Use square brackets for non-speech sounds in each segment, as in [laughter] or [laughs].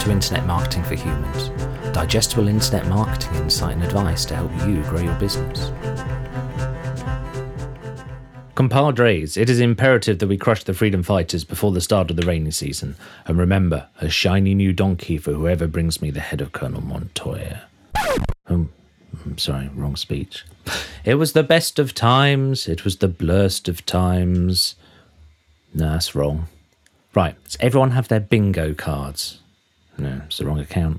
to Internet Marketing for Humans, digestible internet marketing insight and advice to help you grow your business. Compadres, it is imperative that we crush the freedom fighters before the start of the rainy season. And remember, a shiny new donkey for whoever brings me the head of Colonel Montoya. Um, I'm sorry, wrong speech. It was the best of times, it was the blurst of times. No, that's wrong. Right, everyone have their bingo cards? No, it's the wrong account.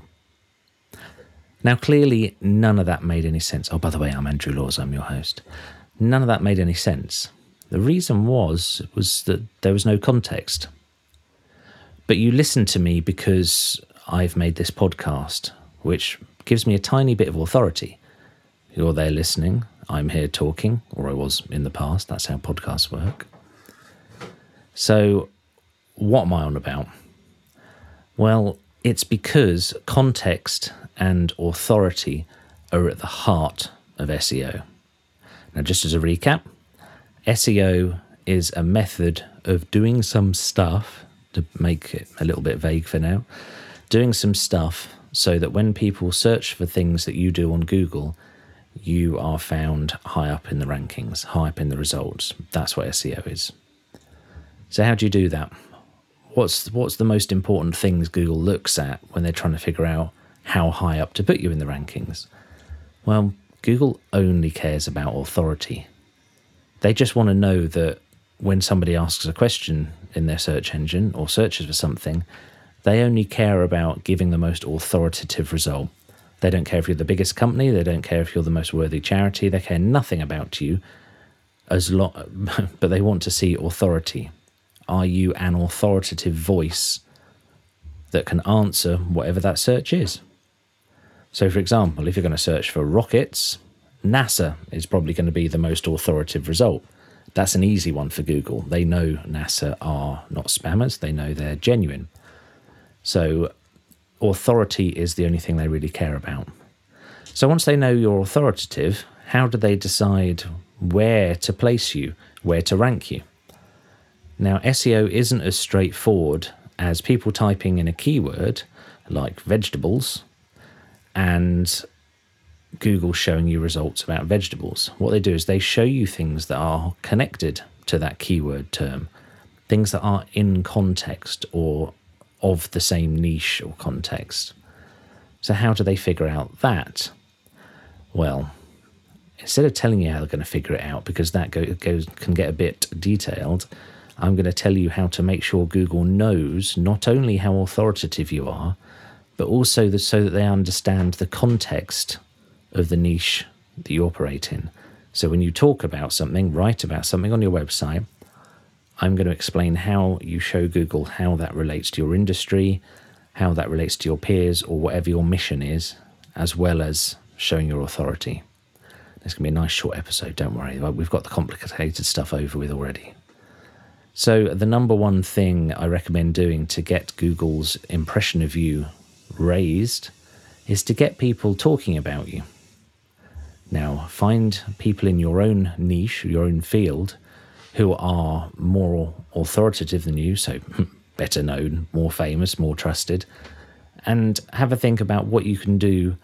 Now, clearly, none of that made any sense. Oh, by the way, I'm Andrew Laws, I'm your host. None of that made any sense. The reason was was that there was no context. But you listened to me because I've made this podcast, which gives me a tiny bit of authority. You're there listening, I'm here talking, or I was in the past. That's how podcasts work. So, what am I on about? Well, it's because context and authority are at the heart of SEO. Now, just as a recap, SEO is a method of doing some stuff, to make it a little bit vague for now, doing some stuff so that when people search for things that you do on Google, you are found high up in the rankings, high up in the results. That's what SEO is. So, how do you do that? What's what's the most important things Google looks at when they're trying to figure out how high up to put you in the rankings? Well, Google only cares about authority. They just want to know that when somebody asks a question in their search engine or searches for something, they only care about giving the most authoritative result. They don't care if you're the biggest company, they don't care if you're the most worthy charity, they care nothing about you as long [laughs] but they want to see authority. Are you an authoritative voice that can answer whatever that search is? So for example, if you're going to search for rockets, NASA is probably going to be the most authoritative result. That's an easy one for Google. They know NASA are not spammers, they know they're genuine. So, authority is the only thing they really care about. So, once they know you're authoritative, how do they decide where to place you, where to rank you? Now, SEO isn't as straightforward as people typing in a keyword like vegetables and Google showing you results about vegetables. What they do is they show you things that are connected to that keyword term, things that are in context or of the same niche or context. So, how do they figure out that? Well, instead of telling you how they're going to figure it out, because that go, goes can get a bit detailed, I'm going to tell you how to make sure Google knows not only how authoritative you are, but also the, so that they understand the context of the niche that you operate in. So when you talk about something, write about something on your website, I'm going to explain how you show Google how that relates to your industry, how that relates to your peers, or whatever your mission is, as well as showing your authority. It's going to be a nice short episode, don't worry. We've got the complicated stuff over with already. So, the number one thing I recommend doing to get Google's impression of you raised is to get people talking about you. Now, find people in your own niche, your own field, who are more authoritative than you, so hmm, better known, more famous, more trusted, and have a think about what you can do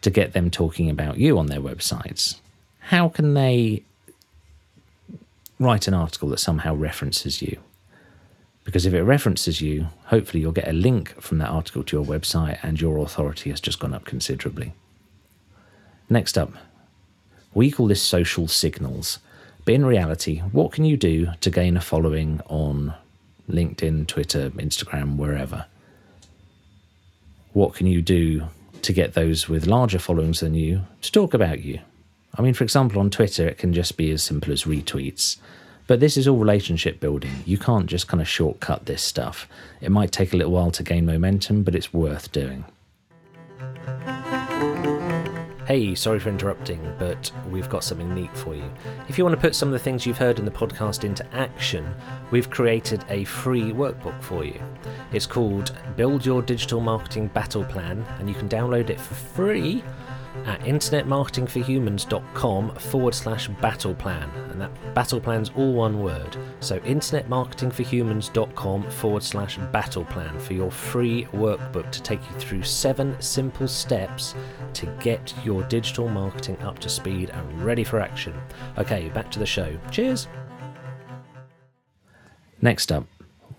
to get them talking about you on their websites. How can they write an article that somehow references you? Because if it references you, hopefully you'll get a link from that article to your website and your authority has just gone up considerably. Next up, we call this social signals. But in reality, what can you do to gain a following on LinkedIn, Twitter, Instagram, wherever? What can you do to get those with larger followings than you to talk about you? I mean, for example, on Twitter, it can just be as simple as retweets. But this is all relationship building. You can't just kind of shortcut this stuff. It might take a little while to gain momentum, but it's worth doing. Hey, sorry for interrupting, but we've got something neat for you. If you want to put some of the things you've heard in the podcast into action, we've created a free workbook for you. It's called Build Your Digital Marketing Battle Plan, and you can download it for free at internetmarketingforhumans.com forward slash battle plan. And that battle plan's all one word. So internetmarketingforhumans.com forward slash battle plan for your free workbook to take you through seven simple steps to get your digital marketing up to speed and ready for action. Okay, back to the show. Cheers. Next up,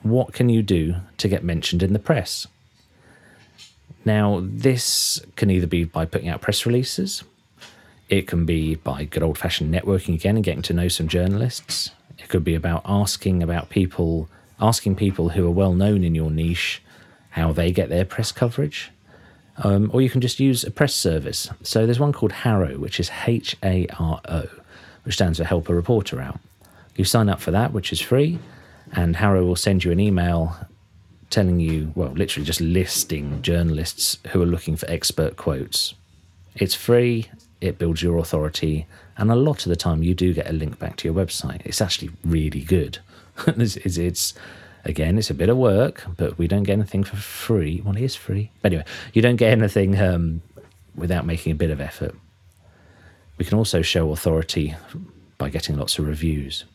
what can you do to get mentioned in the press? Now, this can either be by putting out press releases, it can be by good old fashioned networking again and getting to know some journalists. It could be about asking about people, asking people who are well known in your niche how they get their press coverage. Um, or you can just use a press service. So there's one called Haro, which is H A R O, which stands for Help a Reporter Out. You sign up for that, which is free, and Haro will send you an email telling you, well, literally just listing journalists who are looking for expert quotes. It's free, it builds your authority, and a lot of the time you do get a link back to your website. It's actually really good. [laughs] it's, it's, it's, again, it's a bit of work, but we don't get anything for free. Well, it is free. Anyway, you don't get anything um, without making a bit of effort. We can also show authority by getting lots of reviews.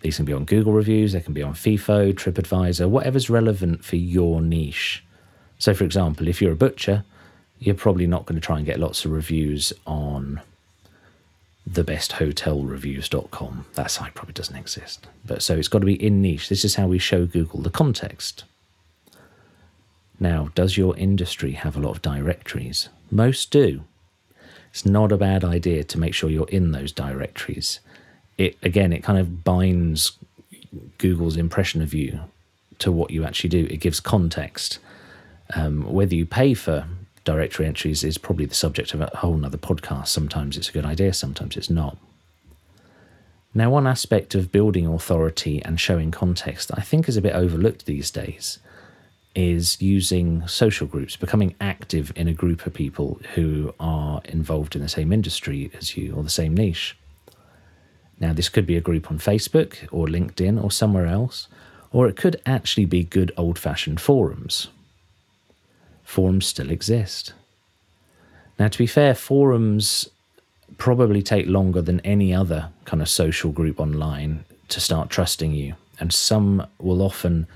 These can be on Google reviews, they can be on Feefo, TripAdvisor, whatever's relevant for your niche. So, for example, if you're a butcher, you're probably not going to try and get lots of reviews on thebesthotelreviews.com. That site probably doesn't exist. But so it's got to be in niche. This is how we show Google the context. Now, does your industry have a lot of directories? Most do. It's not a bad idea to make sure you're in those directories it again it kind of binds Google's impression of you to what you actually do. It gives context. Um, whether you pay for directory entries is probably the subject of a whole other podcast. Sometimes it's a good idea, sometimes it's not. Now, one aspect of building authority and showing context I think is a bit overlooked these days is using social groups, becoming active in a group of people who are involved in the same industry as you or the same niche. Now, this could be a group on Facebook or LinkedIn or somewhere else, or it could actually be good old fashioned forums. Forums still exist. Now, to be fair, forums probably take longer than any other kind of social group online to start trusting you, and some will often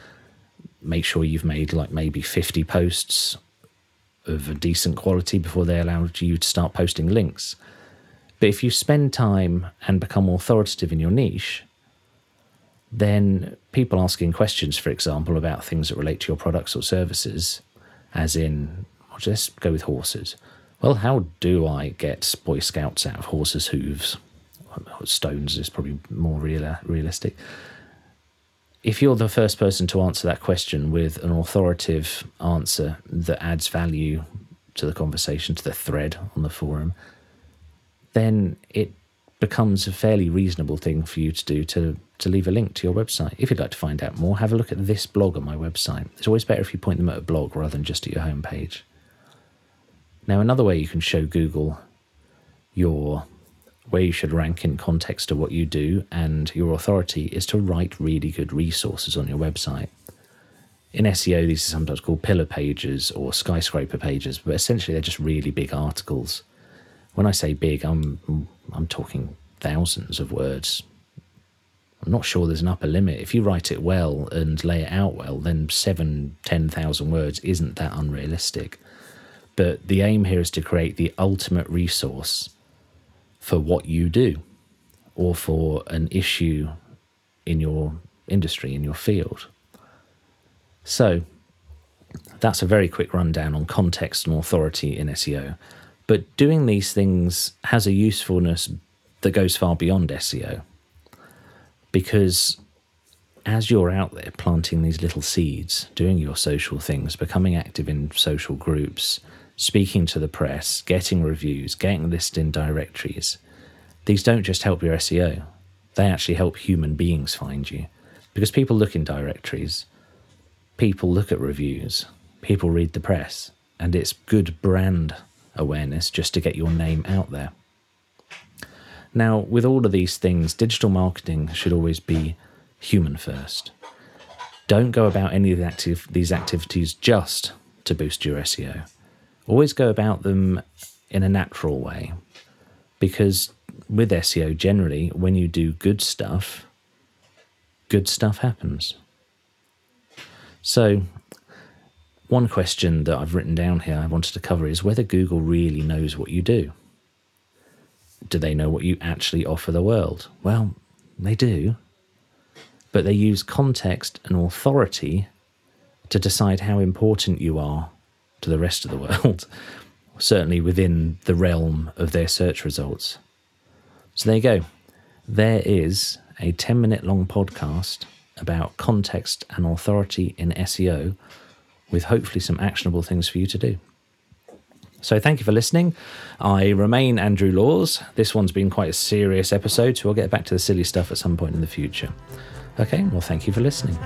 make sure you've made like maybe 50 posts of a decent quality before they allow you to start posting links. But if you spend time and become authoritative in your niche, then people asking questions, for example, about things that relate to your products or services, as in, well, just go with horses. Well, how do I get Boy Scouts out of horses' hooves? Stones is probably more real, realistic. If you're the first person to answer that question with an authoritative answer that adds value to the conversation, to the thread on the forum, then it becomes a fairly reasonable thing for you to do to, to leave a link to your website. If you'd like to find out more, have a look at this blog on my website. It's always better if you point them at a blog rather than just at your homepage. Now, another way you can show Google your where you should rank in context to what you do and your authority is to write really good resources on your website. In SEO, these are sometimes called pillar pages or skyscraper pages, but essentially they're just really big articles when I say big, I'm I'm talking thousands of words. I'm not sure there's an upper limit. If you write it well and lay it out well, then seven, ten thousand words isn't that unrealistic. But the aim here is to create the ultimate resource for what you do or for an issue in your industry, in your field. So that's a very quick rundown on context and authority in SEO. But doing these things has a usefulness that goes far beyond SEO. Because as you're out there planting these little seeds, doing your social things, becoming active in social groups, speaking to the press, getting reviews, getting listed in directories, these don't just help your SEO, they actually help human beings find you. Because people look in directories, people look at reviews, people read the press, and it's good brand awareness just to get your name out there. Now, with all of these things, digital marketing should always be human first. Don't go about any of the active, these activities just to boost your SEO. Always go about them in a natural way. Because with SEO, generally, when you do good stuff, good stuff happens. So, one question that I've written down here I wanted to cover is whether Google really knows what you do. Do they know what you actually offer the world? Well, they do. But they use context and authority to decide how important you are to the rest of the [laughs] world, certainly within the realm of their search results. So there you go. There is a 10 minute long podcast about context and authority in SEO with hopefully some actionable things for you to do. So thank you for listening. I remain Andrew Laws. This one's been quite a serious episode, so we'll get back to the silly stuff at some point in the future. Okay, well, thank you for listening.